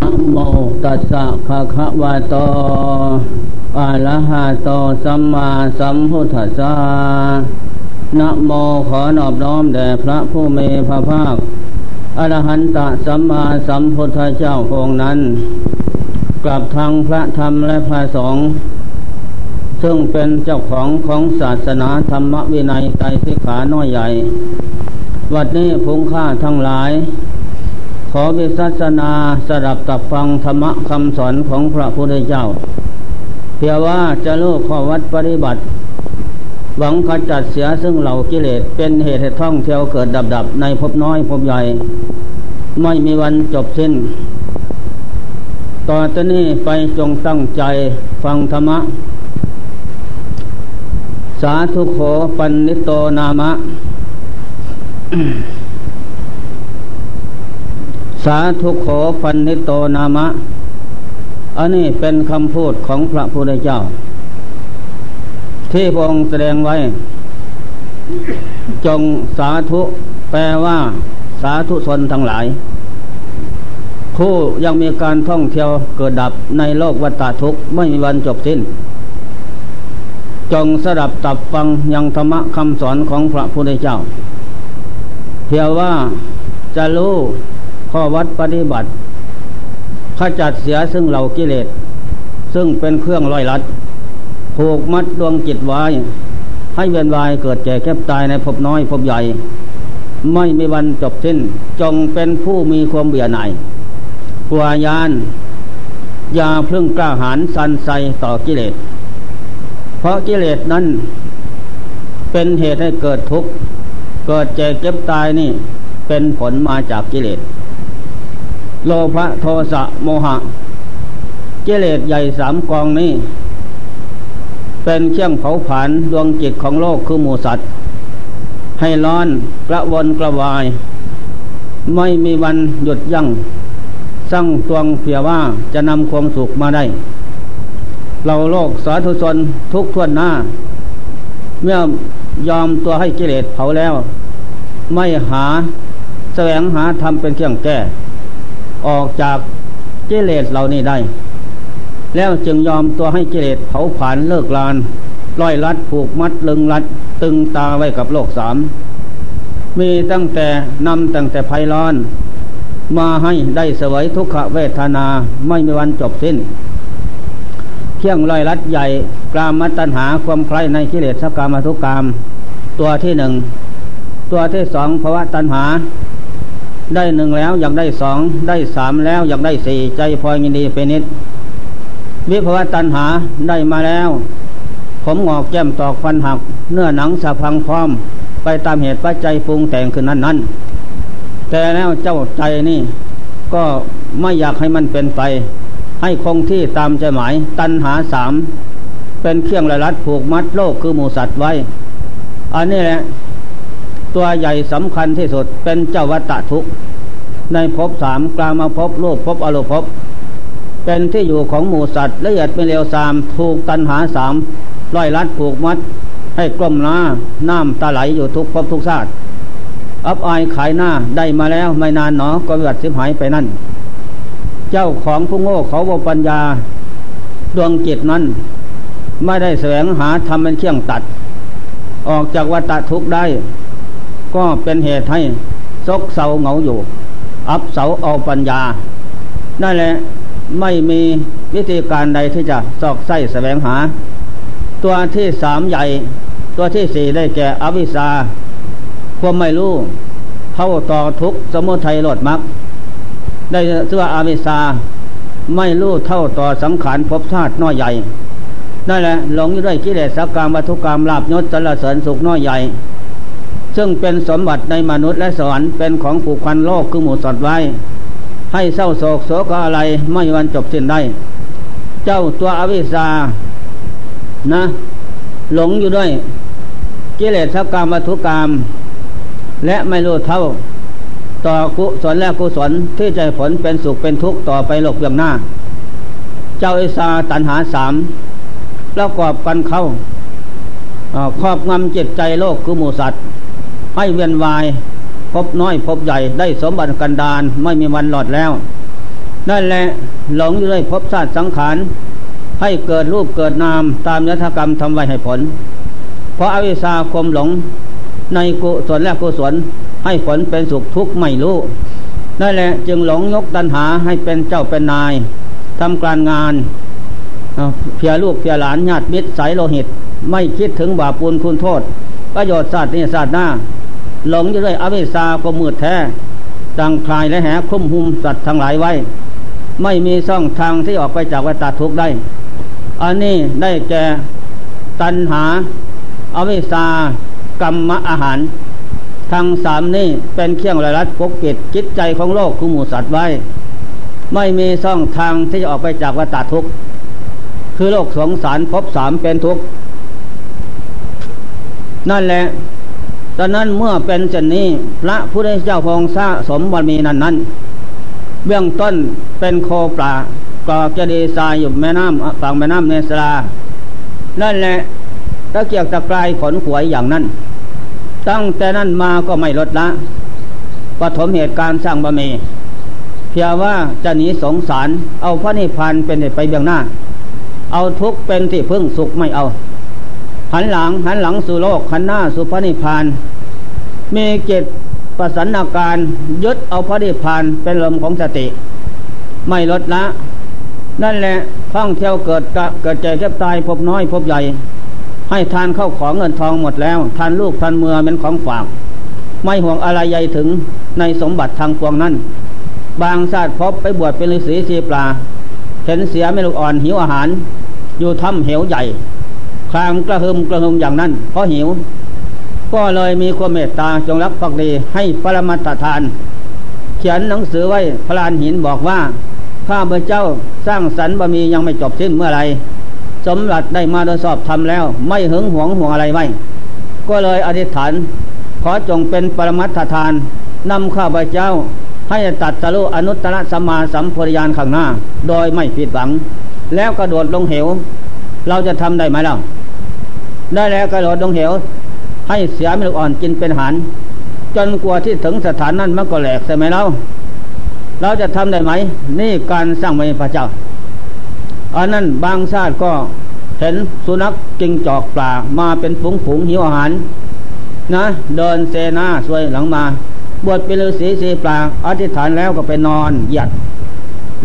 นะโมตัสสะภะคะวะโตอะระหะโตสัมมาสัมพุทธัสสะนะโมขอนอบน้อมแด่พระผู้มีพระภาคอรหันตสัมมาสัมพุทธเจ้าองค์นั้น กลับทางพระธรรมและพระสงฆ์ซึ่งเป็นเจ้าของของศาสนาธรรมวินัยไตรสิกขาน้อยใหญ่ วัดนี้พุงค่าทั้งหลาย ขอวิสัสนาสดับตับฟังธรรมคำสอนของพระพุทธเจ้า เพียว่าจะลูกข้อวัดปฏิบัติ หวังขจัดเสียซึ่งเหล่ากิเลสเป็นเหตุให้ท่องเที่ยวเกิดดับดับในภพน้อยภพใหญ่ ไม่มีวันจบสิ้น ต่อจากนี้ไปจงตั้งใจฟังธรรมะ สาธุโขปันนิโตนามะ สาธุโขปันนิโตนามะ อันนี้เป็นคำพูดของพระพุทธเจ้า ที่พระองค์แสดงไว้ จงสาธุแปลว่า สาธุชนทั้งหลาย ผู้ยังมีการท่องเที่ยวเกิดดับในโลกวัฏทุกข์ไม่มีวันจบสิ้น จงสดับตับฟังยังธรรมะคำสอนของพระพุทธเจ้า เพียงว่าจะรู้ ข้อวัดปฏิบัติขจัดเสียซึ่งเหล่ากิเลส ซึ่งเป็นเครื่องลอยลัดผูกมัดดวงจิตไว้ ให้เวียนวายเกิดแก่แก็บตายในภพน้อยภพใหญ่ ไม่มีวันจบสิ้น จงเป็นผู้มีความเบื่อหน่ายกลัวยานอย่าพึ่งกล้าหาญสันใสต่อกิเลส เพราะกิเลสนั้นเป็นเหตุให้เกิดทุกข์ เกิดแก่เก็บตายนี่เป็นผลมาจากกิเลส โลภะโทสะโมหะกิเลสใหญ่สามกองนี้เป็นเครื่องเผาผลาญดวงจิตของโลกคือหมูสัตว์ ให้ร้อนกระวนกระวาย ไม่มีวันหยุดยัง้งสร้างตวงเพียว่าจะนำความสุขมาได้ เราโลกสาธุชนทุกทวนหน้า เมื่อยอมตัวให้กิเลสเผาแล้ว ไม่หาแสวงหาทำเป็นเครื่องแก้ ออกจากกิเลสเหล่านี้ได้ แล้วจึงยอมตัวให้กิเลสเผาผลาญเลิกลานล่อยลัดผูกมัดลึงลัดตึงตาไว้กับโลกสาม มีตั้งแต่นำตั้งแต่ภัยร้อน มาให้ได้สวยทุกขเวทนาไม่มีวันจบสิ้น เที่ยงลอยลัดใหญ่กลามมัตัญหาความใครในกิเลสกรรมทุกกรรม ตัวที่หนึ่ง ตัวที่สองภาวะตัญหา ได้หนึ่งแล้วอยากได้สองได้สามแล้วอยากได้สี่ใจพลอยินดีเป็นนิด วิภวตันหาได้มาแล้ว ผมงอกแก้มตอกฟันหัก เนื้อหนังสะพังพร้อม ไปตามเหตุปัจจัยปรุงแต่งขึ้นนั้นนั้นแต่แล้วเจ้าใจนี่ ก็ไม่อยากให้มันเป็นไป ให้คงที่ตามใจหมาย ตันหาสามเป็นเครื่องระลัดผูกมัดโลกคือหมูสัตว์ไว้ อันนี้แหละ ตัวใหญ่สำคัญที่สุดเป็นเจ้าวัตทุกในภพสามกลามาภพโลกภพอรูปภพเป็นที่อยู่ของหมูสัตว์ละเอียดเป็นเร็วสามถูกตันหาสามร้อยลัดผูกมัด ให้กลมหน้าน้ำตาไหลอยู่ทุกภพทุกชาติอับอายขายหน้าได้มาแล้วไม่นานหนอก็วิบัติสิบหายไปนั่น เจ้าของผู้โง่เขาบปัญญา ดวงจิตนั้น ไม่ได้แสวงหาทำเป็นเครื่องตัด ออกจากวัฏทุกข์ได้ ก็เป็นเหตุให้ซกเศร้าเหงาอยู่ อับเสาเอาปัญญา นั่นแหละไม่มีวิธีการใดที่จะสอกไส้แสวงหา ตัวที่สามใหญ่ ตัวที่สี่ได้แก่อวิชาความไม่รู้เท่าต่อทุกสมุทัยโลดมักได้เสื้ออวิชาไม่รู้เท่าต่อสังขารภพชาติน้อยใหญ่นั่นแหละหลงอยู่ด้วยกิเลสกกรรมวัตถุกรรมลาบยศสรรเสริญสุขน้อยใหญ่ ซึ่งเป็นสมบัติในมนุษย์และสวรรค์เป็นของผูกพันโลกคือหมู่สัตว์ไว้ ให้เศร้าโศกโศกอะไรไม่วันจบสิ้นได้ เจ้าตัวอวิชานะ หลงอยู่ด้วยกิเลสกรรมวัตถุกรรม และไม่รู้เท่า ต่อกุศลและกุศลที่ใจผลเป็นสุขเป็นทุกข์ต่อไปโลกเบื้องหน้า เจ้าอิสาตันหาสามแล้วกอบกันเข้าครอบงำจิตใจโลกคือหมูสัตว์ ให้เวียนวาย พบน้อยพบใหญ่ได้สมบัติกันดานไม่มีวันหลอดแล้วนั่นแหละหลงอยู่ด้วยพบชาติสังขารให้เกิดรูปเกิดนามตามยถกรรมทำไว้ให้ผล เพราะอาวิชาคมหลงในกุศลและกุศลให้ผลเป็นสุขทุกข์ไม่รู้นั่นแหละจึงหลงยกตัณหาให้เป็นเจ้าเป็นนายทำการงานเพียลูกเพียหลานญาติมิตรสายโลหิต ไม่คิดถึงบาปปุลคุณโทษ ประโยชน์ศาสตร์นี่ศาสตร์หน้า หลงอยู่ด้วยอวิชาก็มืดแท้จังคลายและแหคุ้มหุมสัตว์ทั้งหลายไว้ ไม่มีช่องทางที่ออกไปจากวัฏทุกข์ได้ อันนี้ได้แก่ตัณหาอวิชากรรมอาหารทั้งสามนี้เป็นเครื่องระลัดปกปิดจิตใจของโลกคือหมูสัตว์ไว้ ไม่มีช่องทางที่จะออกไปจากวัฏทุกข์คือโลกสงสารพบสามเป็นทุกข์นั่นแหละ ตอนนั้นเมื่อเป็นเช่นนี้ พระพุทธเจ้าพองสะสมบารมีนั้นนั้น เบื้องต้นเป็นโคปลากอกจะดีทรายอยู่แม่น้ำฝั่งแม่น้ำเนสลา นั่นแหละตะเกียกตะกรายขนขวยอย่างนั้น ตั้งแต่นั้นมาก็ไม่ลดละปฐมเหตุการณ์สร้างบารมี เพียงว่าจะหนีสงสาร เอาพระนิพพานเป็นไปเบื้องหน้า เอาทุกเป็นที่พึ่งสุขไม่เอา หันหลังหันหลังสู่โลกหันหน้าสู่พระนิพพาน มีเกตประสันอาการยึดเอาพระนิพพานเป็นลมของสติ ไม่ลดละ นั่นแหละท่องเที่ยวเกิดเกิดใจเจ็บตายพบน้อยพบใหญ่ ให้ทานเข้าของเงินทองหมดแล้ว ทานลูกทานเมือเป็นของฝาก ไม่ห่วงอะไรใหญ่ถึงในสมบัติทางปวงนั้น บางชาติพบไปบวชเป็นฤาษีสีปลาเห็นเสียไม่ลูกอ่อนหิวอาหาร อยู่ถ้ำเหวใหญ่ คลางกระหึมกระหึมอย่างนั้น เพราะหิว ก็เลยมีความเมตตาจงรักภักดีให้ปรมัตทาน เขียนหนังสือไว้พลานหินบอกว่าข้าพเจ้าสร้างสรรค์บะมียังไม่จบสิ้นเมื่อไรสมบัติได้มาโดยสอบทำแล้ว ไม่หึงหวงห่วงอะไรไว้ ก็เลยอธิษฐาน ขอจงเป็นปรมัตทานนำข้าพเจ้าให้ตัดสรุอนุตตรสมาสัมโพธิญาณข้างหน้า โดยไม่ผิดหวัง แล้วกระโดดลงเหว เราจะทำได้ไหมเล่า ได้แล้วกระโดดลงเหว ให้เสียไม่ลูกอ่อนกินเป็นหัน จนกลัวที่ถึงสถานนั้นมันก็แหลกใช่ไหมเราเราจะทำได้ไหม นี่การสร้างไว้พระเจ้าอันนั้นบางชาติก็เห็นสุนัขจิงจอกปลามาเป็นฝูงฝูงหิวอาหาร นะ เดินเซนาสวยหลังมา บวชเป็นฤาษีสีปลาอธิษฐานแล้วก็ไปนอนหยัด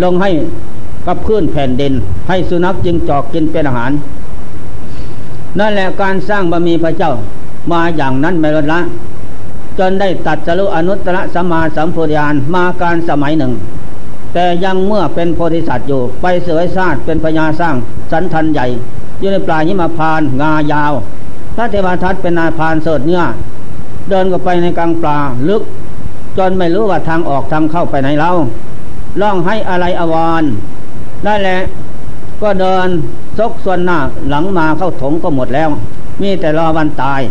ลงให้กับพื้นแผ่นดิน ให้สุนัขจิงจอกกินเป็นอาหาร นั่นแหละการสร้างบารมีพระเจ้ามาอย่างนั้นไม่ลดละ จนได้ตัดสรุอนุตตรสัมมาสัมพุทธญาณมาการสมัยหนึ่ง แต่ยังเมื่อเป็นโพธิสัตว์อยู่ ไปเสวยชาติเป็นพญาสร้างสันทันใหญ่อยู่ในปลายหิมพานงายาวพระเทวทัตเป็นนาพานเสดเนื้อเดินก็ไปในกลางปลาลึก จนไม่รู้ว่าทางออกทางเข้าไปไหนเราล่องให้อะไรอวรนั่นแหละ ก็เดินซกส่วนหน้าหลังมาเข้าถงก็หมดแล้ว มีแต่รอวันตาย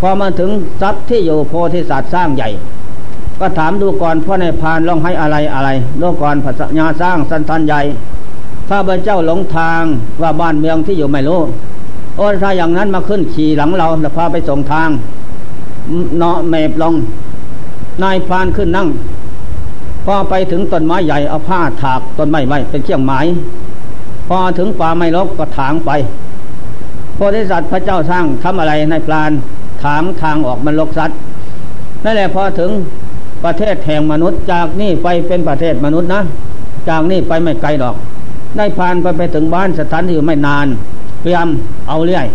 พอมาถึงทรัพย์ที่อยู่โพธิสัตว์สร้างใหญ่ ก็ถามดูก่อนพ่อในพานลองให้อะไรอะไรดูก่อนภาษญาสร้างสันทันใหญ่ข้าพเจ้าหลงทางว่าบ้านเมืองที่อยู่ไม่รู้โอ้ถ้าอย่างนั้นมาขึ้นขี่หลังเราแล้วพาไปส่งทางเนาะเมบลงนายพานขึ้นนั่ง พอไปถึงต้นไม้ใหญ่เอาผ้าถากต้นไม้ไว้เป็นเครื่องหมาย พอถึงป่าไม่ลกก็ถางไปโพธิสัตว์พระเจ้าสร้างทำอะไรในปลานถางทางออกมันลกสัตว์นั่นแหละพอถึงประเทศแห่งมนุษย์จากนี่ไปเป็นประเทศมนุษย์นะ จากนี่ไปไม่ไกลดอก ได้ผ่านไปไปถึงบ้านสถานที่ไม่นานเตรียมเอาเรื่อย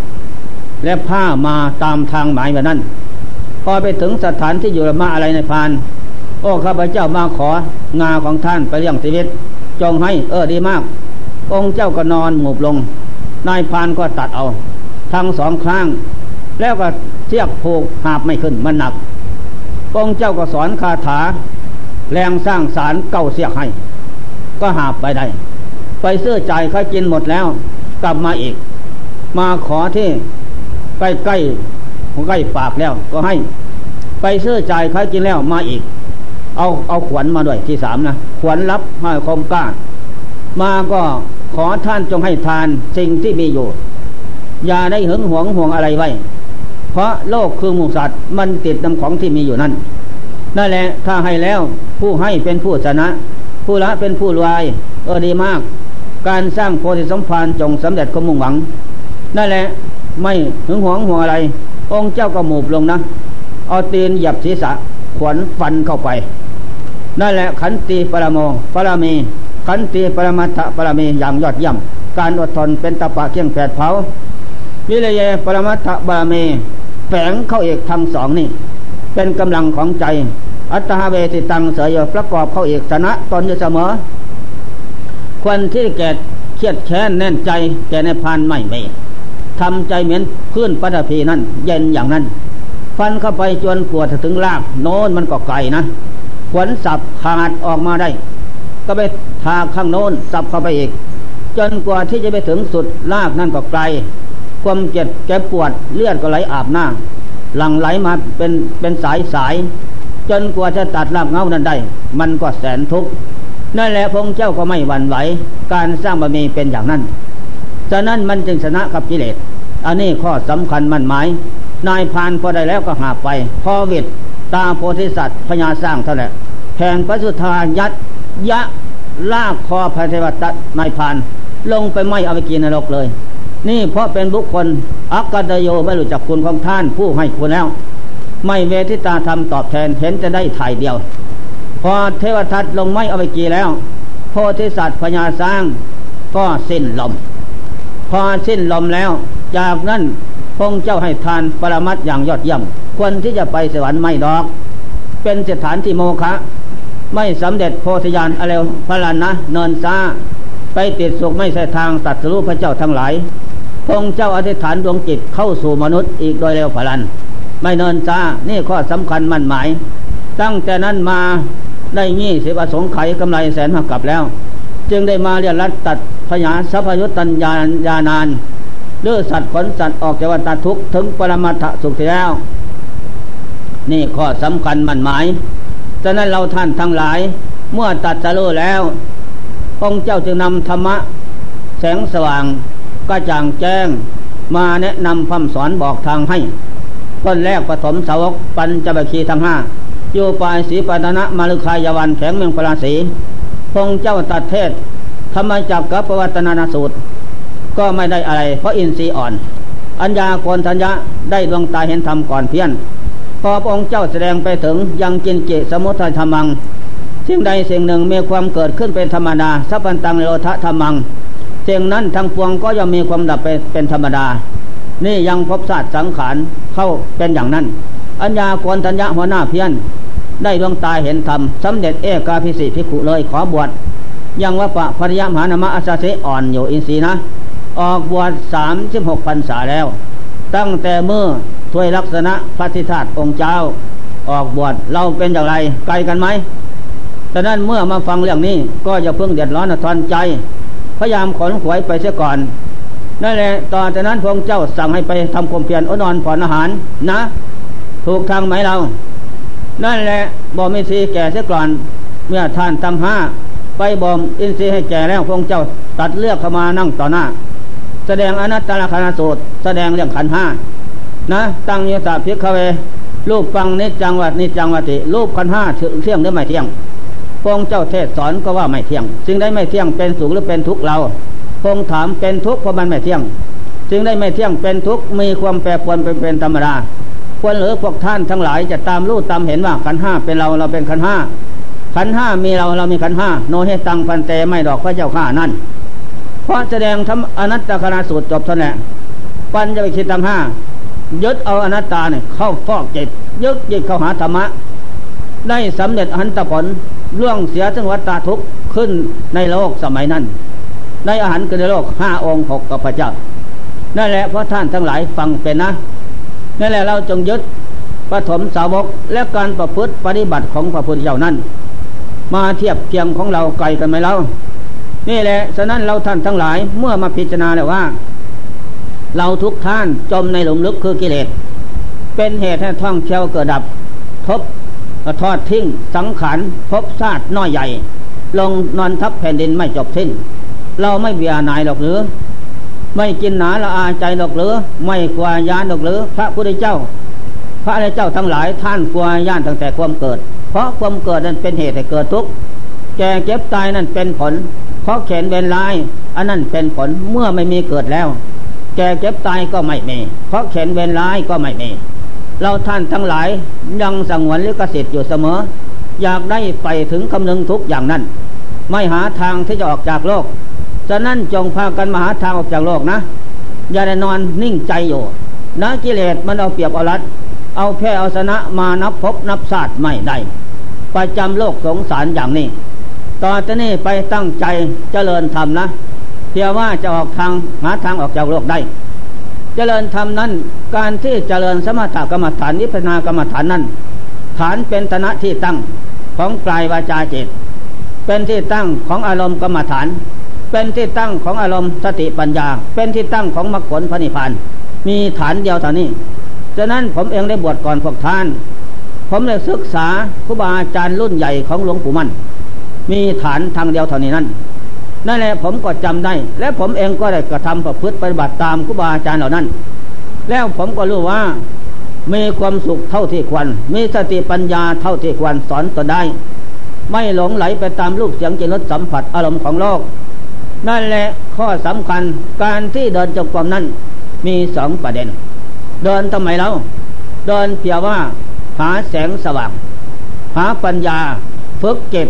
และผ้ามาตามทางหมายแบบนั้น พอไปถึงสถานที่อยู่มาอะไรในพาน โอ้ข้าพเจ้ามาของาของท่านไปเลี้ยงชีวิต จงให้เออดีมาก องค์เจ้าก็นอนหมูบลง นายพานก็ตัดเอา ทั้งสองข้างแล้วก็เทียกผูกหาบไม่ขึ้นมันหนัก องค์เจ้าก็สอนคาถา แรงสร้างสารเก้าเสียกให้ ก็หาบไปได้ ไปเสื้อใจเขากินหมดแล้ว กลับมาอีก มาขอที่ใกล้ใกล้ใกล้ปากแล้วก็ให้ ไปเสื้อใจเขากินแล้วมาอีก เอาเอาขวัญมาด้วยที่สามนะขวัญรับให้คมกล้ามาก็ ขอท่านจงให้ทานสิ่งที่มีอยู่ อย่าได้หึงหวงห่วงอะไรไว้ เพราะโลกคือหมูสัตว์มันติดนำของที่มีอยู่นั่นนั่นแหละถ้าให้แล้วผู้ให้เป็นผู้ชนะ ผู้ละเป็นผู้รวยเออดีมาก การสร้างโพธิสมภารจงสำเร็จก็มุ่งหวัง นั่นแหละไม่หึงหวงห่วงอะไร องค์เจ้าก็หมูบลงนะเอาตีนหยับศีรษะขวนฟันเข้าไป นั่นแหละขันตีปรโมปรมี ขันตีปรมัตถปรมีอย่างยอดเยี่ยม การอดทนเป็นตะปะเคียงแผดเผาวิเลยปรมัตถบารมีแฝงเข้าเอกทั้งสองนี่ เป็นกำลังของใจ อัตหาเวติตังเสยประกอบเข้าเอกชนะตนอยู่เสมอ ควรที่แก่เครียดแค้นแน่นใจแก่ในพานไม่ไม่ทำใจเหมือนพื้นปัตภีนั่น เย็นอย่างนั้น ฟันเข้าไปจนปวดถึงลากโน้นมันก็ไกลนะขวนสับขาดออกมาได้ ก็ไป ทาข้างโน้นสับเข้าไปอีก จนกว่าที่จะไปถึงสุดลากนั่นก็ไกล ความเจ็บแกปวดเลือดก็ไหลอาบหน้า หลั่งไหลมาเป็นเป็นสายสาย จนกว่าจะตัดรากเงานั้นได้ มันก็แสนทุกข์นั่นแหละพงเจ้าก็ไม่หวั่นไหว การสร้างบารมีเป็นอย่างนั้น ฉะนั้นมันจึงชนะกับกิเลส อันนี้ข้อสำคัญมันหมาย นายพานพอได้แล้วก็หาไป พอวิตตาโพธิสัตว์พญาสร้างเท่านั้นแห่งพระสุธายัดยะ ลากคอพระเทวตัตนายพาน ลงไปไม่เอาไปกินนรกเลย นี่เพราะเป็นบุคคลอักกตโยไม่รู้จักคุณของท่านผู้ให้คุณแล้ว ไม่เวทิตาธรรมตอบแทนเห็นจะได้ถ่ายเดียว พอเทวทัตลงไม่เอาไปกีแล้วโพธิสัตว์พญาสร้างก็สิ้นลม พอสิ้นลมแล้ว จากนั้นพงเจ้าให้ทานปรมัตอย่างยอดเยี่ยมควรที่จะไปสวรรค์ไม่ดอก เป็นสถานที่โมฆะ ไม่สำเร็จโพธิญาณอะไรพระลานนะเนินซาไปติดสุขไม่ใช่ทางตัดสู้พระเจ้าทั้งหลายพงเจ้าอธิษฐานดวงจิตเข้าสู่มนุษย์อีกโดยเร็วพลัน ไม่เนินซานี่ข้อสำคัญมั่นหมาย ตั้งแต่นั้นมาได้ยี่สิบอสงไขยกำไรแสนหักกลับแล้ว จึงได้มาเรียนรัดตัดพญาสัพยุตตัญญายานานเลือสัตว์ขนสัตว์ออกจากวัฏทุกข์ถึงปรมัตถสุขแล้ว นี่ข้อสำคัญมั่นหมาย ฉะนั้นเราท่านทั้งหลาย เมื่อตัดสรู้แล้ว องค์เจ้าจึงนำธรรมะ แสงสว่างก็จางแจ้ง มาแนะนำคำสอนบอกทางให้ ต้นแรกปฐมสาวกปัญจบคีทั้งห้าโยปายสีปัตนะมาลุคายวันแข็งเมืองพราศีพงเจ้าตัดเทศธรรมจักกับปวัตนานาสูตร ก็ไม่ได้อะไร เพราะอินทรีย์อ่อน อัญญาโกนทัญญะได้ดวงตาเห็นธรรมก่อนเพี้ยน อพระองค์เจ้าแสดงไปถึงยังกินเจสมุทัยธรรมัง สิ่งใดสิ่งหนึ่งมีความเกิดขึ้นเป็นธรรมดาสัพพันตังโลทะธรรมังสิ่งนั้นทั้งปวงก็ย่อมมีความดับไปเป็นธรรมดา นี่ยังพบศาสตร์สังขารเข้าเป็นอย่างนั้น อัญญากนทัญญะหัวหน้าเพี้ยน ได้ดวงตาเห็นธรรมสำเร็จเอกาพิสิทธิขุเลยขอบวชยังว่าปะภริยมหานามะอาซาเสอ่อนอยู่อินทรีนะ ออกบวชสามสิบหกพรรษาแล้ว ตั้งแต่เมื่อ ถวยลักษณะพระธิธาตุองค์เจ้า ออกบวชเราเป็นอย่างไร ไกลกันไหมฉะนั้นเมื่อมาฟังเรื่องนี้ก็อย่าเพิ่งเดือดร้อนทอนใจ พยายามขนขวยไปเสียก่อนนั่นแหละตอนจากนั้นพระองค์เจ้าสั่งให้ไปทำความเพียรอนอนผ่อนอาหารนะ ถูกทางไหมเรา นั่นแหละบอกมีสีแก่เสียก่อน เมื่อท่านตั้งห้าไปบอมอินทรีย์ให้แก่แล้วพระองค์เจ้าตัดเลือกเข้ามานั่งต่อหน้า แสดงอนัตตลกนาสูตร แสดงเรื่องขันห้า นะ ตั้งยศพิกเวรูปฟังนิจังวัดนิจังวัติรูปขันห้าเที่ยงหรือไม่เที่ยงพงเจ้าเทศสอนก็ว่าไม่เที่ยงสิ่งใดไม่เที่ยงเป็นสุขหรือเป็นทุกข์เราพงถามเป็นทุกข์เพราะมันไม่เที่ยงสิ่งใดไม่เที่ยงเป็นทุกข์มีความแปรปรวนเป็นเป็นธรรมดาควรหรือพวกท่านทั้งหลายจะตามรู้ตามเห็นว่าขันห้าเป็นเราเราเป็นขันห้าขันห้ามีเราเรามีขันห้าโนเฮตังพันเตไม่ดอกพระเจ้าข้านั่นเพราะแสดงทำอนัตตคณาสูตรจบเท่านั้นปัญจะไปคิดตังห้า ยึดเอาอนัตตาเนี่ยเข้าฟอกจิตยึดจิตเข้าหาธรรมะ ได้สำเร็จอันตผลล่วงเสียถึงวัฏฏทุกข์ขึ้นในโลกสมัยนั้นในอาหารกันในโลกห้าองค์หกกับพระเจ้า นั่นแหละเพราะท่านทั้งหลายฟังเป็นนะ นั่นแหละเราจงยึดปฐมสาวกและการประพฤติปฏิบัติของพระพุทธเจ้านั้น มาเทียบเคียงของเราไกลกันไหมเรานี่แหละ ฉะนั้นเราท่านทั้งหลายเมื่อมาพิจารณาแล้วว่า เราทุกท่านจมในหลุมลึกคือกิเลส เป็นเหตุให้ท่องเที่ยวเกิดดับ ทบทอดทิ้งสังขารพบชาติน้อยใหญ่ ลงนอนทับแผ่นดินไม่จบสิ้น เราไม่เบียนายหรอกหรือ ไม่กินหนาละอาใจหรอกหรือ ไม่กลัวยานหรอกหรือ พระพุทธเจ้า พระอริยเจ้าทั้งหลายท่านกลัวยานตั้งแต่ความเกิด เพราะความเกิดนั้นเป็นเหตุให้เกิดทุกข์แก่เก็บตายนั่นเป็นผล เพราะเข็นเวรลาย อันนั้นเป็นผลเมื่อไม่มีเกิดแล้ว แก่เก็บตายก็ไม่มี เพราะเข็นเวรลายก็ไม่มี เราท่านทั้งหลายยังสังวนลิขสิทธิ์อยู่เสมอ อยากได้ไปถึงคำนึงทุกอย่างนั้น ไม่หาทางที่จะออกจากโลก ฉะนั้นจงพากันมาหาทางออกจากโลกนะ อย่าได้นอนนิ่งใจอยู่นะกิเลสมันเอาเปรียบเอารัด เอาแพ้เอาชนะมานับพบนับศาสตร์ไม่ได้ประจำโลกสงสารอย่างนี้ ต่อจากนี้ไปตั้งใจเจริญธรรมนะ พียงว่าจะออกทางหาทางออกจากโลกได้ เจริญธรรมนั้น การที่เจริญสมถกรรมฐานนิพพานกรรมฐานนั้น ฐานเป็นธนะที่ตั้งของกายวาจาจิต เป็นที่ตั้งของอารมณ์กรรมฐาน เป็นที่ตั้งของอารมณ์สติปัญญา เป็นที่ตั้งของมรรคผลพระนิพพาน มีฐานเดียวเท่านี้ ฉะนั้นผมเองได้บวชก่อนพวกท่าน ผมได้ศึกษาครูบาอาจารย์รุ่นใหญ่ของหลวงปู่มั่น มีฐานทางเดียวเท่านี้นั่น นั่นแหละผมก็จำได้ และผมเองก็ได้กระทำประพฤติปฏิบัติตามครูบาอาจารย์เหล่านั้น แล้วผมก็รู้ว่า มีความสุขเท่าที่ควร มีสติปัญญาเท่าที่ควรสอนตนได้ ไม่หลงไหลไปตามลูกเสียงจิตรสสัมผัสอารมณ์ของโลก นั่นแหละข้อสำคัญการที่เดินจงกรมนั้นมีสองประเด็น เดินทำไมเราเดินเพียงว่าหาแสงสว่าง หาปัญญาฝึกเก็บ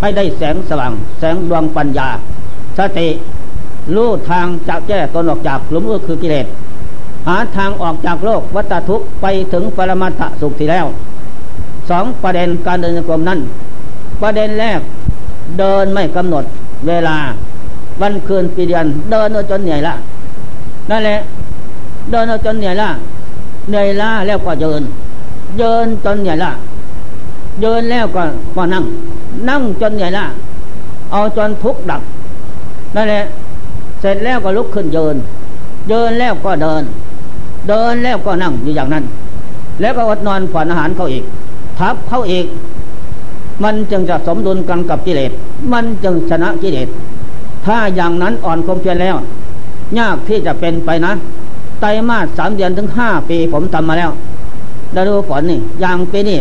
ให้ได้แสงสว่าง แสงดวงปัญญา สติรู้ทางจะแก้ตนออกจากหลุมก็คือกิเลสหาทางออกจากโลกวัฏทุกข์ไปถึงปรมาตสุขที่แล้วสองประเด็นการเดินกรมนั้น ประเด็นแรกเดินไม่กำหนดเวลาวันคืนปีเดือนเดินจนเหนื่อยละนั่นแหละเดินจนเหนื่อยละเหนื่อยล้าแล้วก็เดิน เดินจนเหนื่อยละเดินแล้วก็ก็นั่ง นั่งจนเหนื่อยละเอาจนทุกข์ดับ นั่นแหละ เสร็จแล้วก็ลุกขึ้นเดิน เดินแล้วก็เดิน เดินแล้วก็นั่งอยู่อย่างนั้น แล้วก็อดนอนผ่อนอาหารเขาอีก ทับเขาอีก มันจึงจะสมดุลกันกับกิเลส มันจึงชนะกิเลส ถ้าอย่างนั้นอ่อนความเพียรแล้ว ยากที่จะเป็นไปนะ ไตรมาสสามเดือนถึงห้าปีผมทำมาแล้วดาดูฝนนี่อย่างปีนี้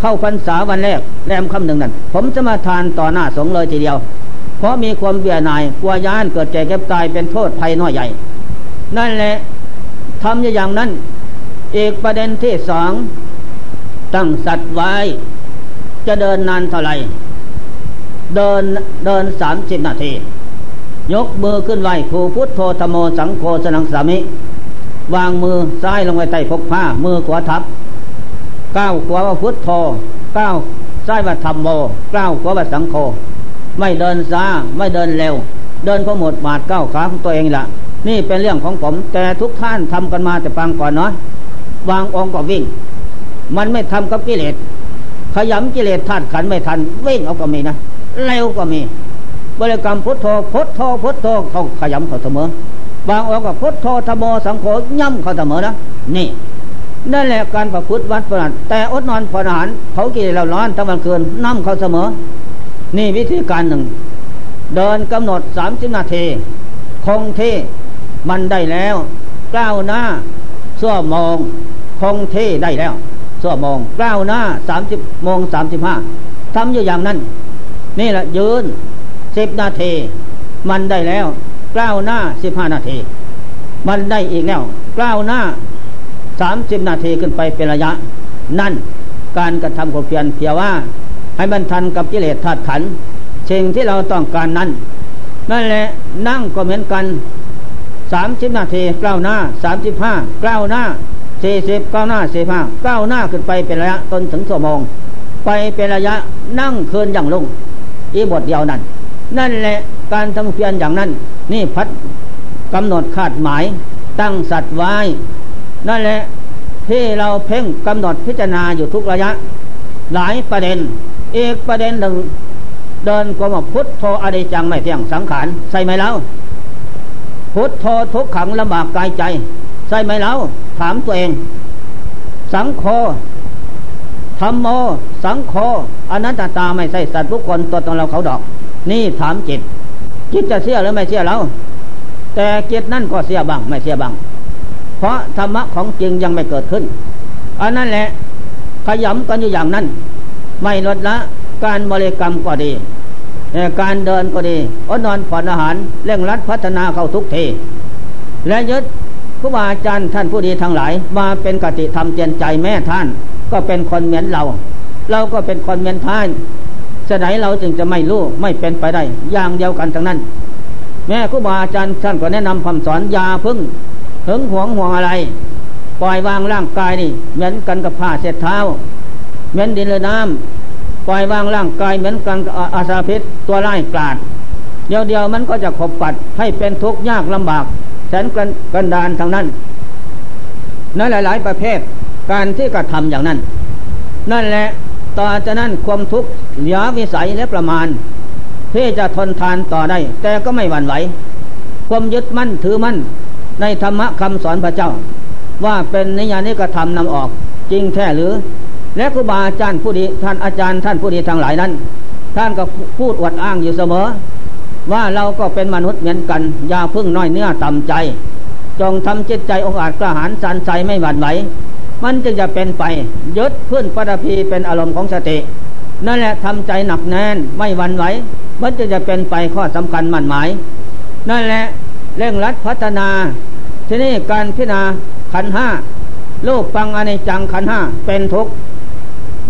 เข้าพรรษาวันแรกแรมคำหนึ่งนั่นผมจะมาทานต่อหน้าสงเลยทีเดียว เพราะมีความเบียนายกลัวยานเกิดแก่เก็บตายเป็นโทษภัยน้อยใหญ่ นั่นแหละทำอย่างนั้นอีกประเด็นที่สองตั้งสัตว์ไว้ จะเดินนานเท่าไหร่เดินเดินสามสิบนาที ยกมือขึ้นไหวผูพุทโธธโมสังโฆสนังสามิ วางมือซ้ายลงไว้ใต้พกผ้า มือขวาทับก้าวขวาว่าพุทโธก้าวซ้ายว่าธรรมโมก้าวขวาว่าสังโฆ ไม่เดินซ้าไม่เดินเร็ว เดินพอหมดบาดก้าขาของตัวเองละนี่เป็นเรื่องของผมแต่ทุกท่านทำกันมาแต่ฟังก่อนเนาะวางองก็วิ่ง มันไม่ทำกับกิเลสขยำกิเลสธาตุขันไม่ทันวิ่งเอาก็มีนะเร็วก็มีบริกรรมพุทโธพุทโธพุทโธเขาขยำเขาเสมอบางองค์ก็พุทโธธโมสังโฆย่ำเขาเสมอนะนี่นั่นแหละการประพฤติวัดประหลาดแต่อดนอนผ่อนอาหารเขากินเราร้อนทั้งวันคืนนั่มเขาเสมอ นี่วิธีการหนึ่ง เดินกำหนดสามสิบนาที คงที่มันได้แล้วก้าวหน้าสั่วมองคงที่ได้แล้วสั่วมองก้าวหน้าสามสิบโมงสามสิบห้าทำอยู่อย่างนั้น นี่แหละยืนสิบนาที มันได้แล้วกล้าวหน้าสิบห้านาที มันได้อีกแล้วกล้าวหน้าสามสิบนาทีขึ้นไปเป็นระยะ นั่นการกระทำความเพียรเพียว่า ให้มันทันกับกิเลสธาตุขันสิ่งที่เราต้องการนั้น นั่นแหละนั่งก็เหมือนกันสามสิบนาทีก้าวหน้าสามสิบห้าก้าวหน้าสี่สิบก้าวหน้าสี่ห้าก้าวหน้าขึ้นไปเป็นระยะจนถึงชั่วโมง ไปเป็นระยะนั่งคืนอย่างลง อีบทเดียวนั้น นั่นแหละการทำเพียรอย่างนั้น นี่พัดกำหนดคาดหมายตั้งสัตว์ไว้ นั่นแหละที่เราเพ่งกำหนดพิจารณาอยู่ทุกระยะ หลายประเด็น อีกประเด็นหนึ่ง เดินก็ว่าพุทโธอริจังไม่เที่ยงสังขารใช่ไหมเล่าพุทโธทุกขังลำบากกายใจ ใช่ไหมเล่าถามตัวเอง สังโฆธรรมโม สังโฆอนัตตาไม่ใช่สัตว์บุคคลตัวตนเราเขาดอก นี่ถามจิต จิตจะเสียหรือไม่เสียเราแต่จิตนั่นก็เสียบ้างไม่เสียบ้าง เพราะธรรมะของจริงยังไม่เกิดขึ้นอันนั้นแหละขยำกันอยู่อย่างนั้น ไม่ลดละ การบริกรรมก็ดี การเดินก็ดีอดนอนผ่อนอาหารเร่งรัดพัฒนาเข้าทุกทีและยึดครูบาอาจารย์ท่านผู้ดีทั้งหลาย มาเป็นกติธรรมเจนใจแม่ท่าน ก็เป็นคนเหมือนเรา เราก็เป็นคนเหมือนท่านสไหนเราจึงจะไม่รู้ไม่เป็นไปได้ อย่างเดียวกันทั้งนั้น แม่ครูบาอาจารย์ท่านก็แนะนำคำสอนยาพึ่งหึงหวงห่วงอะไร ปล่อยวางร่างกายนี่เหมือนกันกับผ้าเส็ดเท้า เหมือนดินเลยน้ำปล่อยวางร่างกายเหมือนกันอาสาพิษตัวไล่กลาด เดียวเดียวมันก็จะขบปัดให้เป็นทุกข์ยากลำบากแสนกันกันดานทางนั้นนั่นหลาย ๆ ประเภทการที่กระทำอย่างนั้น นั่นแหละต่อจากนั้นความทุกข์เหลือวิสัยและประมาณที่จะทนทานต่อได้ แต่ก็ไม่หวั่นไหว ความยึดมั่นถือมั่น ในธรรมะคำสอนพระเจ้า ว่าเป็นนิยานิกระทำนำออก จริงแท้หรือ และครูบาอาจารย์ผู้ดีท่านอาจารย์ท่านผู้ดีทางหลายนั้น ท่านก็พูดอวดอ้างอยู่เสมอ ว่าเราก็เป็นมนุษย์เหมือนกัน อย่าพึ่งน้อยเนื้อต่ำใจ จงทำจิตใจองอาจกระหารสันใจไม่หวั่นไหวมันจึงจะเป็นไปยึดพื้นปฐพีเป็นอารมณ์ของสติ นั่นแหละทำใจหนักแน่นไม่หวั่นไหวมันจะจะเป็นไปข้อสำคัญมั่นหมาย นั่นแหละเร่งรัดพัฒนาที่นี้การพิจารณาขันห้ารูปปังอเนจังขันห้าเป็นทุก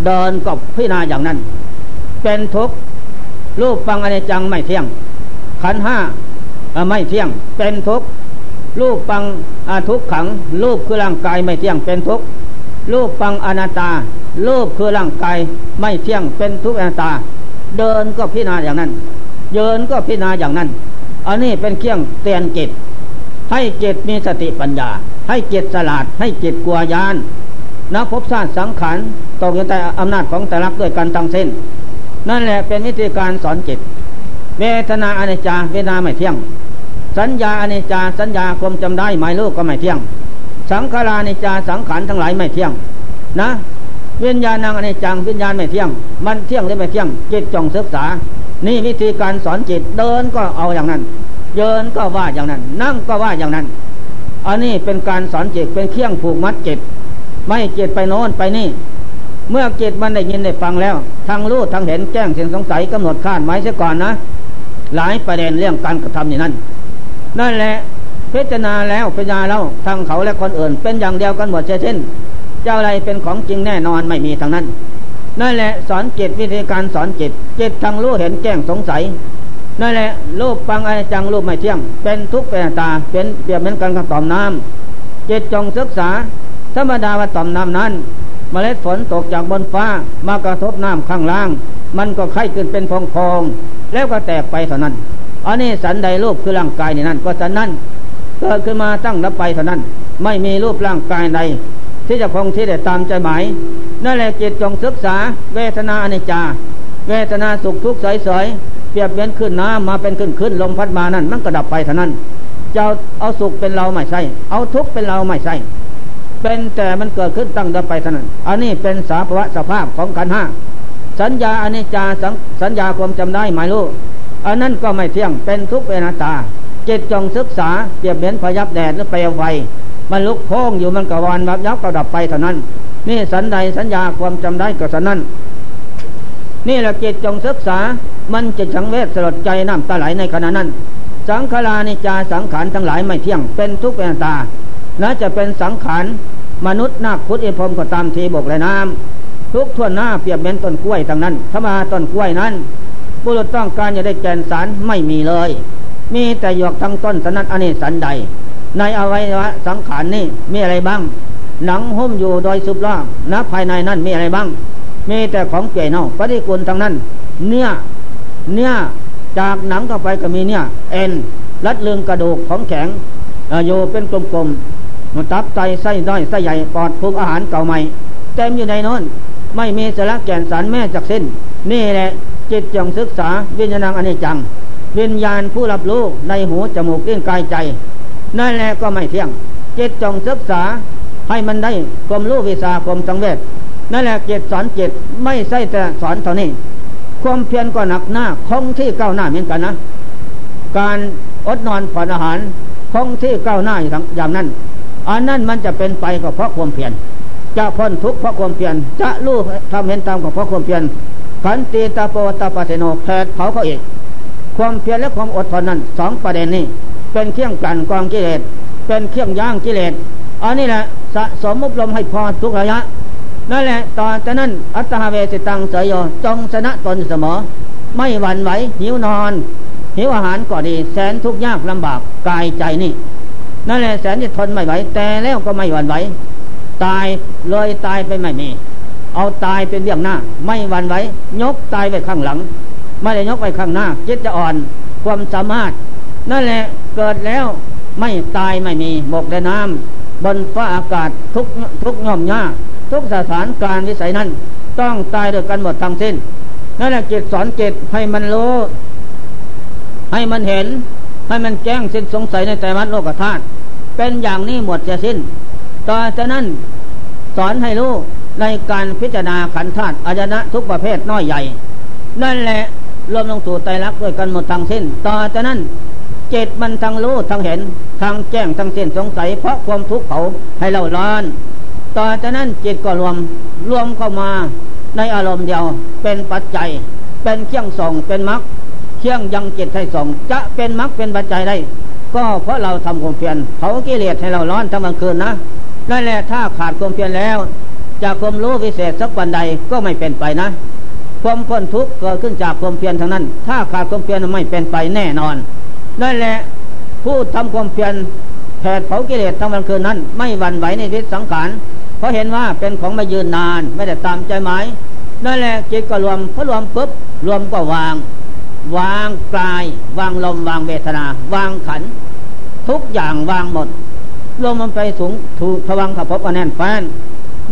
เดินกับพิจารณาอย่างนั้น เป็นทุกข์รูปปังอเนจังไม่เที่ยง ขันห้าไม่เที่ยง เป็นทุกข์รูปปังอาทุกขัง รูปคือร่างกายไม่เที่ยงเป็นทุกข์รูปปังอนาตตา รูปคือร่างกายไม่เที่ยงเป็นทุกข์อนาตา เดินก็พิจารณาอย่างนั้นเยินก็พิจารณาอย่างนั้น อันนี้เป็นเครื่องเตือนจิตให้จิตมีสติปัญญา ให้จิตสลาด ให้จิตกลัวยาน นะพบสร้างสังขารตกอยู่ใต้อำนาจของแต่ลักด้วยกันทั้งเส้น นั่นแหละเป็นวิธีการสอนจิต เวทนาอนิจจาเวทนาไม่เที่ยง สัญญาอนิจจาสัญญาความจำได้หมายลูกก็ไม่เที่ยง สังขารานิจจาสังขารทั้งหลายไม่เที่ยงนะวิญญาณังอนิจจังวิญญาณไม่เที่ยง มันเที่ยงหรือไม่เที่ยง จิตจงศึกษา นี่วิธีการสอนจิตเดินก็เอาอย่างนั้นเยินก็ว่าอย่างนั้น นั่งก็ว่าอย่างนั้น อันนี้เป็นการสอนจิตเป็นเครื่องผูกมัดจิต ไม่จิตไปโน้นไปนี่ เมื่อจิตมันได้ยินได้ฟังแล้วทางรู้ทางเห็นแจ้งเสียงสงสัยกำหนดคาดหมายเสียก่อนนะ หลายประเด็นเรื่องการกระทำอย่างนั้น นั่นแหละพิจารณาแล้วพิจารณาแล้วทางเขาและคนอื่น เป็นอย่างเดียวกันหมดเช่น เจ้าอะไรเป็นของจริงแน่นอนไม่มีทางนั้นนั่นแหละสอนจิตวิธีการสอนจิตจิตทางรู้เห็นแจ้งสงสัยนั่นแหละรูปปังอจจังรูปไม่เที่ยง เป็นทุกข์เป็นตาเป็นเปรียบเหมือนกันกับต่อมน้ำจิตจงศึกษา ธรรมดาว่าต่อมน้ำนั้นเมล็ดฝนตกจากบนฟ้ามากระทบน้ำข้างล่าง มันก็ไข้ขึ้นเป็นพองพองแล้วก็แตกไปเท่านั้น อันนี้สันใดรูปคือร่างกายนี่นั่นก็สันนั้นเกิดขึ้นมาตั้งรับไปเท่านั้น ไม่มีรูปร่างกายใด ที่จะคงที่ได้ตามใจหมายนั่นแหละจิตจงศึกษา เวทนาอนิจจา เวทนาสุขทุกข์ใสๆเปรียบเบียนขึ้นน้ำมาเป็นขึ้นขึ้นลมพัดมานั่นมันก็ดับไปเท่านั้นจะเอาสุขเป็นเราไม่ใช่ เอาทุกข์เป็นเราไม่ใช่ เป็นแต่มันเกิดขึ้นตั้งดับไปเท่านั้น อันนี้เป็นสาภวะสภาพของขันห้าสัญญาอนิจจาสัญญาความจำได้หมายรู้อันนั้นก็ไม่เที่ยงเป็นทุกข์เป็นาตาจิตจงศึกษาเปรียบเหมือนพยับแดดหรือเปลวไฟมันลุกโค้งอยู่มันกวานแบบยับก็ดับไปเท่านั้น นี่สัญใดสัญญาความจำได้ก็สันนั้น นี่แหละจิตจงศึกษามันจะชังเวทสลดใจน้ำตาไหลในขณะนั้น สังขารานิจาสังขารทั้งหลายไม่เที่ยงเป็นทุกข์เป็นตาและจะเป็นสังขาร มนุษย์นาคพุทธอิพรมก็ตามทีบกและน้ำทุกทั่วหน้าเปรียบเหมือนต้นกล้วยทั้งนั้นถ้ามาต้นกล้วยนั้นบุรุษต้องการจะได้แกนสารไม่มีเลย มีแต่หยอกทั้งต้นสนัดอเนสันใด ในอวัยวะสังขารนี่มีอะไรบ้าง หนังหุ้มอยู่โดยสุบล่างณภายในนั้นมีอะไรบ้าง มีแต่ของเกยเน่าปฏิกูลทางนั้น เนื้อเนื้อจากหนังเข้าไปก็มีเนื้อเอ็นรัดเลืองกระดูกของแข็งโยเป็นกลมๆ ตับไตไส้ด้อยไส้ใหญ่ปอดพุกอาหารเก่าใหม่เต็มอยู่ในนั้นไม่มีสาระแก่นสารแม่จากสิ้น นี่แหละ จิตจงศึกษาวิญญาณอนิจจัง วิญญาณผู้รับรู้ในหูจมูกเลี้ยงกายใจ นั่นแหละก็ไม่เที่ยง จิตจงศึกษาให้มันได้ความรู้วิชาความสังเวชนั่นแหละเจตสอนเจตไม่ใช่แต่สอนเท่านี้ ความเพียรก็หนักหน้าคงที่ก้าวหน้าเหมือนกันนะ การอดนอนผ่อนอาหารคงที่ก้าวหน้าอย่างนั้น อันนั้นมันจะเป็นไปก็เพราะความเพียรจะพ้นทุกข์เพราะความเพียรจะรู้ทำเห็นตามก็เพราะความเพียรขันตีตาโปตาปเสโนแผดเผาเขาเองความเพียรและความอดทนนั้นสองประเด็นนี้ เป็นเครื่องกันกองกิเลสเป็นเครื่องย่างกิเลสอันนี้แหละสะสมมุบลมให้พอทุกระยะนั่นแหละตอนจากนั้นอัตหาเวสิตังเสยโยจงชนะตนเสมอ ไม่หวั่นไหวหิวนอน หิวอาหารก็ดีแสนทุกข์ยากลำบากกายใจนี่ นั่นแหละแสนจะทนไม่ไหว แต่แล้วก็ไม่หวั่นไหว ตายเลยตายไปไม่มี เอาตายเป็นเบื้องหน้า ไม่หวั่นไหวยกตายไว้ข้างหลัง ไม่ได้ยกไว้ข้างหน้าจิตจะอ่อนความสามารถ นั่นแหละเกิดแล้วไม่ตายไม่มีบกในน้ำบนฟ้าอากาศทุกทุกย่อมยาทุกสถานการวิสัยนั้น ต้องตายด้วยกันหมดทั้งสิ้นนั่นแหละจิตสอนจิตให้มันรู้ให้มันเห็นให้มันแจ้งสิ้นสงสัยในแต่วัดโลกธาตุ เป็นอย่างนี้หมดจะสิ้น ต่อจากนั้นสอนให้รู้ในการพิจารณาขันธ์ธาตุอายนะทุกประเภทน้อยใหญ่ นั่นแหละรวมลงสู่ไตรลักษณ์ด้วยกันหมดทั้งสิ้น ต่อจากนั้นจิตมันทั้งรู้ทั้งเห็นทั้งแจ้งทั้งสิ้นสงสัยเพราะความทุกข์เขาให้เราร้อน ต่อจากนั้นจิตก็รวมรวมเข้ามาในอารมณ์เดียวเป็นปัจจัย เป็นเครื่องส่งเป็นมรรคเครื่องยังจิตให้ส่งจะเป็นมรรคเป็นปัจจัยได้ ก็เพราะเราทำความเพียรเผากิเลสให้เราร้อนทั้งกลางคืนนะนั่นแหละถ้าขาดความเพียรแล้วจากความรู้วิเศษสักวันใดก็ไม่เป็นไปนะ ความพ้นทุกข์เกิดขึ้นจากความเพียรทั้งนั้น ถ้าขาดความเพียรไม่เป็นไปแน่นอน นั่นแหละผู้ทำความเพียรแผดเผากิเลสทั้งวันคืนนั้น ไม่หวั่นไหวในทิศสังขารเพราะเห็นว่าเป็นของไม่ยืนนานไม่ได้ตามใจหมายนั่นแหละจิตก็รวมพอรวมปุ๊บรวมก็วาง วางกายวางลมวางเวทนา วางขัน ทุกอย่างวางหมดรวมมันไปสูงถูกพวังขับพบอันแน่นแฟน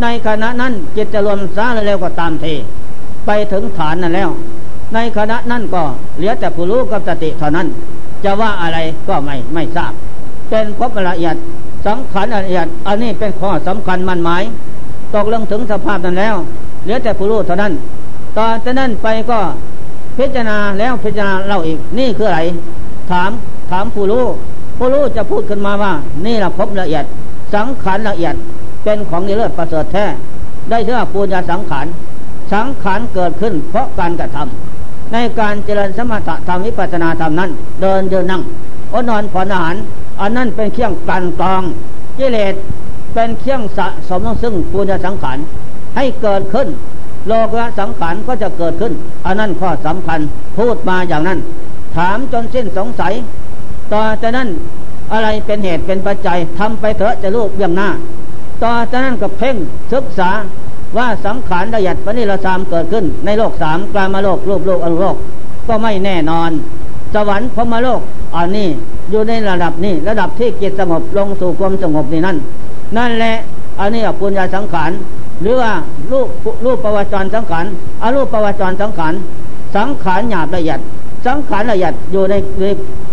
ในขณะนั้นจิตจะรวมซาเร็วก็ตามทีไปถึงฐานนั้นแล้ว ในขณะนั้นก็เหลือแต่ผู้รู้กับสติเท่านั้น จะว่าอะไรก็ไม่ไม่ทราบ เป็นพบละเอียดสังขารละเอียดอันนี้เป็นข้อสำคัญมันหมายตกลงถึงสภาพนั้นแล้ว เหลือแต่ผู้รู้เท่านั้นตอจากนั้นไปก็ พิจารณาแล้วพิจารณาเล่าอีก นี่คืออะไร ถามถามผู้รู้ผู้รู้จะพูดขึ้นมาว่า นี่แหละพบละเอียด สังขารละเอียดเป็นของนิเลิศประเสริฐแท้ ได้เชื่อปูญาสังขารสังขารเกิดขึ้นเพราะการกระทำในการเจริญสมถะธรรมวิปัสนาธรรมนั้น เดินเดินนั่งอนอนผ่อนอาหารอันนั้นเป็นเครื่องกันกรองกิเลสเป็นเครื่องสะสมซึ่งปุญญสังขารให้เกิดขึ้น โลกะสังขารก็จะเกิดขึ้น อันนั้นข้อสำคัญพูดมาอย่างนั้น ถามจนสิ้นสงสัย ต่อจากนั้นอะไรเป็นเหตุเป็นปัจจัยทำไปเถอะจะรูปอย่างหน้า ต่อจากนั้นก็เพ่งศึกษาว่าสังขารละเอียดปณิรสามเกิดขึ้น ในโลกสามกลามาโลกรูปโลกอรูโลกก็ไม่แน่นอน สวรรค์พมโลกอันนี้อยู่ในระดับนี้ระดับที่จิตสงบลงสู่ความสงบนี่นั่น นั่นแหละอันนี้ปุญญาสังขาร หรือว่ารูปรูปประวัติสังขารอารูปประวัติสังขารสังขารหยาบละเอียด สังขารละเอียดอยู่ใน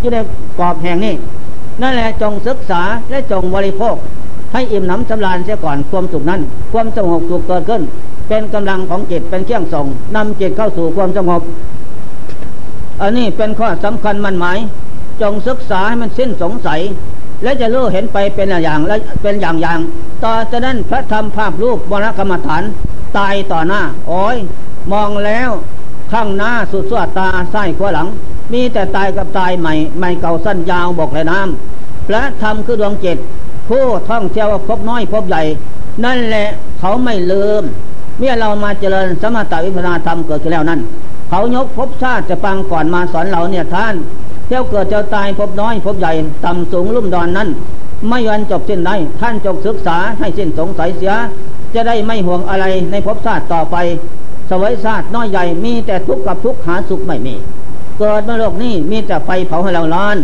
อยู่ในกรอบแห่งนี้ นั่นแหละจงศึกษาและจงบริโภค ให้อิ่มหนำสำราญเสียก่อนความสุขนั้น ความสงบสุขเกิดขึ้น เป็นกำลังของจิตเป็นเครื่องส่งนำจิตเข้าสู่ความสงบอันนี้เป็นข้อสำคัญมันหมาย จงศึกษาให้มันสิ้นสงสัย และจะรู้เห็นไปเป็นอย่างและเป็นอย่างอย่าง ต่อจากนั้นพระธรรมภาพรูปบรกรรมฐาน ตายต่อหน้า โอ้ย มองแล้วข้างหน้าสุดสวดตาไส้ขวาหลัง มีแต่ตายกับตายใหม่ ใหม่เก่าสั้นยาวบอกเลยน้ำพระธรรมคือดวงจิตผู้ท่องเที่ยวพบน้อยพบใหญ่ นั่นแหละเขาไม่ลืม เมื่อเรามาเจริญสมถะวิปัสนาธรรมเกิดขึ้นแล้วนั่นเขายกพบชาติจะปังก่อนมาสอนเราเนี่ยท่าน เจ้าเกิดเจ้าตายพบน้อยพบใหญ่ ต่ำสูงลุ่มดอนนั้น ไม่ยันจบสิ้นได้ท่านจงศึกษาให้สิ้นสงสัยเสีย จะได้ไม่ห่วงอะไรในภพชาติต่อไป สวัยชาติน้อยใหญ่มีแต่ทุกข์กับทุกข์หาสุขไม่มี เกิดมาโลกนี้มีแต่ไฟเผาให้เราร้อน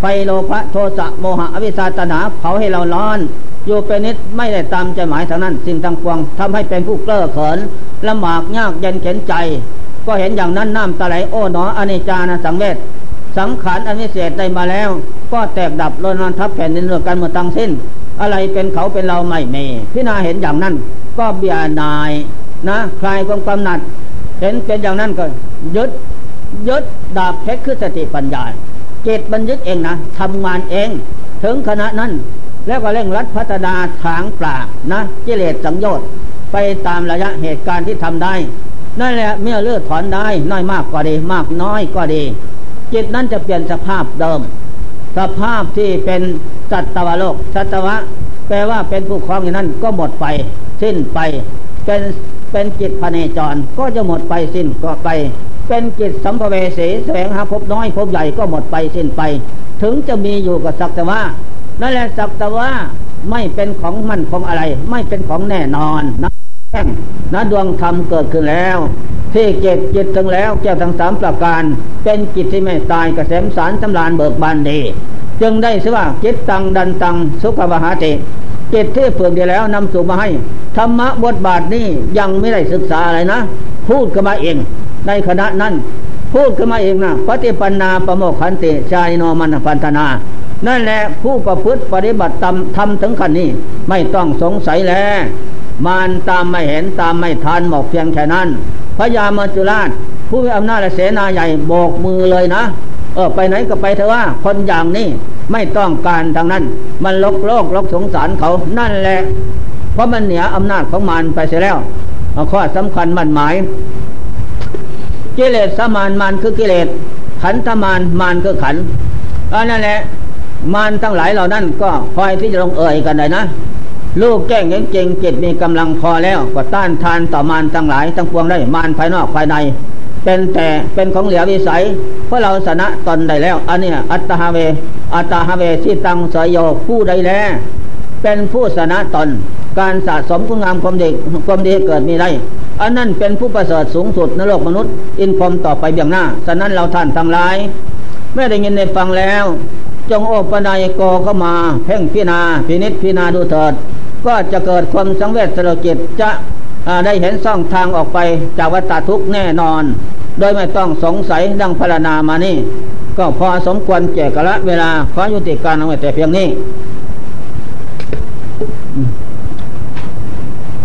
ไฟโลภะโทสะโมหะอวิชชาตนาเผาให้เราร้อนอยู่เป็นนิดไม่ได้ตามใจหมายทางนั้น สิ่งต่างปวงทำให้เป็นผู้เกล้อเขินลำบากยากเย็นเข็นใจ ก็เห็นอย่างนั้นน้ำตาไหลโอ้หนออเนจานะสังเวช สังขารอันวิเศษได้มาแล้ว ก็แตกดับลนนอนทับแผ่นดินเรือกันหมดทั้งสิ้น อะไรเป็นเขาเป็นเราไม่มีพี่นาเห็นอย่างนั้น ก็เบียนายนะคลายความกำหนัด เห็นเป็นอย่างนั้นก็ยึดยึดดาบเพชรคือสติปัญญาจิตมันยึดเองนะทำงานเอง ถึงขณะนั้น แล้วก็เร่งรัดพัฒนาทางปราบนะกิเลสสังโยชน์ไปตามระยะเหตุการณ์ที่ทำได้ นั่นแหละเมื่อเลือดถอนได้น้อยมากก็ดี มากน้อยก็ดี จิตนั้นจะเปลี่ยนสภาพเดิม สภาพที่เป็นสัตวโลกสัตวะ แปลว่าเป็นผู้ครองอย่างนั้นก็หมดไป สิ้นไป เป็นเป็นจิตพเนจรก็จะหมดไปสิ้นก็ไป เป็นจิตสัมภเวสีแสวงหาพบน้อยพบใหญ่ก็หมดไปสิ้นไป ถึงจะมีอยู่กับสักแต่ว่านั่นแหละสักแต่ว่าไม่เป็นของมั่นคงอะไร ไม่เป็นของแน่นอนนะนะดวงธรรมเกิดขึ้นแล้ว ที่เจ็ดจิตถึงแล้วแก้วทั้งสามประการ เป็นจิตที่ไม่ตายกระเสมสารตำลานเบิกบานดี จึงได้ชื่อว่าจิตตังดันตังสุขวหาติจิตที่ฝึกดีแล้วนำสู่มาให้ธรรมะบทบาทนี้ยังไม่ได้ศึกษาอะไรนะ พูดกันมาเอง ในคณะนั้นพูดขึ้นมาเองนะปฏิปันนาประโมกขันติชายนมันพันธนา นั่นแหละผู้ประพฤติปฏิบัติตามทำถึงขั้นนี้ ไม่ต้องสงสัยแล้ว มารตามไม่เห็นตามไม่ทันหมอกเพียงแค่นั้น พญามจุราช ผู้มีอำนาจและเสนาใหญ่โบกมือเลยนะ เออไปไหนก็ไปเถอะว่าคนอย่างนี้ไม่ต้องการทางนั้น มันลกโลกลกสงสารเขานั่นแหละ เพราะมันเหนืออำนาจของมารไปเสียแล้วข้อสำคัญมันหมาย กิเลสสมานมานคือกิเลส ขันธมานมานคือขันอันนั่นแหละมารทั้งหลายเหล่านั้นก็คอยที่จะลงเอ่ยกันเลยนะ ลูกแก้งเก่งจิตมีกำลังพอแล้วก็ต้านทานต่อมารทั้งหลายทั้งปวงได้มารภายนอกภายใน เป็นแต่เป็นของเหลียววิสัยเพราะเราชนะตนได้แล้วอันนี้อัตหาเว อัตหาเวที่ตังสยโยผู้ใดแล เป็นผู้ชนะตน การสะสมคุณงามความดีความดีเกิดมีได้อันนั้นเป็นผู้ประเสริฐสูงสุดในโลกมนุษย์ อินพรมต่อไปเบียงหน้าฉะนั้นเราท่านทั้งหลายไม่ได้ยินในฟังแล้ว จงโอปนายกเข้ามา เพ่งพินาพินิษพินาดูเถิด ก็จะเกิดความสังเวชสลจิตจะได้เห็นช่องทางออกไปจากวัฏทุกข์แน่นอน โดยไม่ต้องสงสัยดังพรรณนามานี่ ก็พอสมควรแก่กะละเวลาขอยุติการเอาไว้แต่เพียงนี้